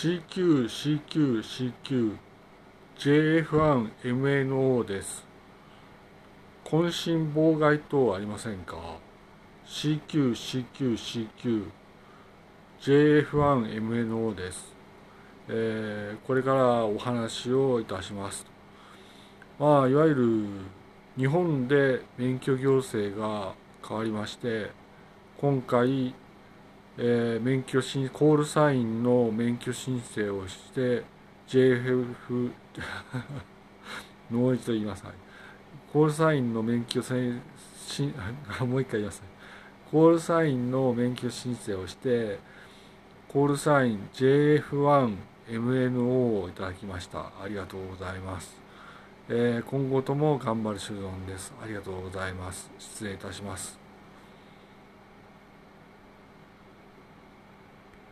CQ、CQ、CQ、JF1MNO です。渾身妨害等ありませんか ?CQ、CQ、CQ、JF1MNO です。えー、これからお話をいたします。まあ、いわゆる日本で免許行政が変わりまして、今回、えー、免許申コールサインの免許申請をして JF もう一度言います、はい、コールサインの免許申もう一回言います、コールサインの免許申請をして コールサイン JF1MNO をいただきました。ありがとうございます、えー、今後とも頑張る所存です。ありがとうございます。失礼いたします。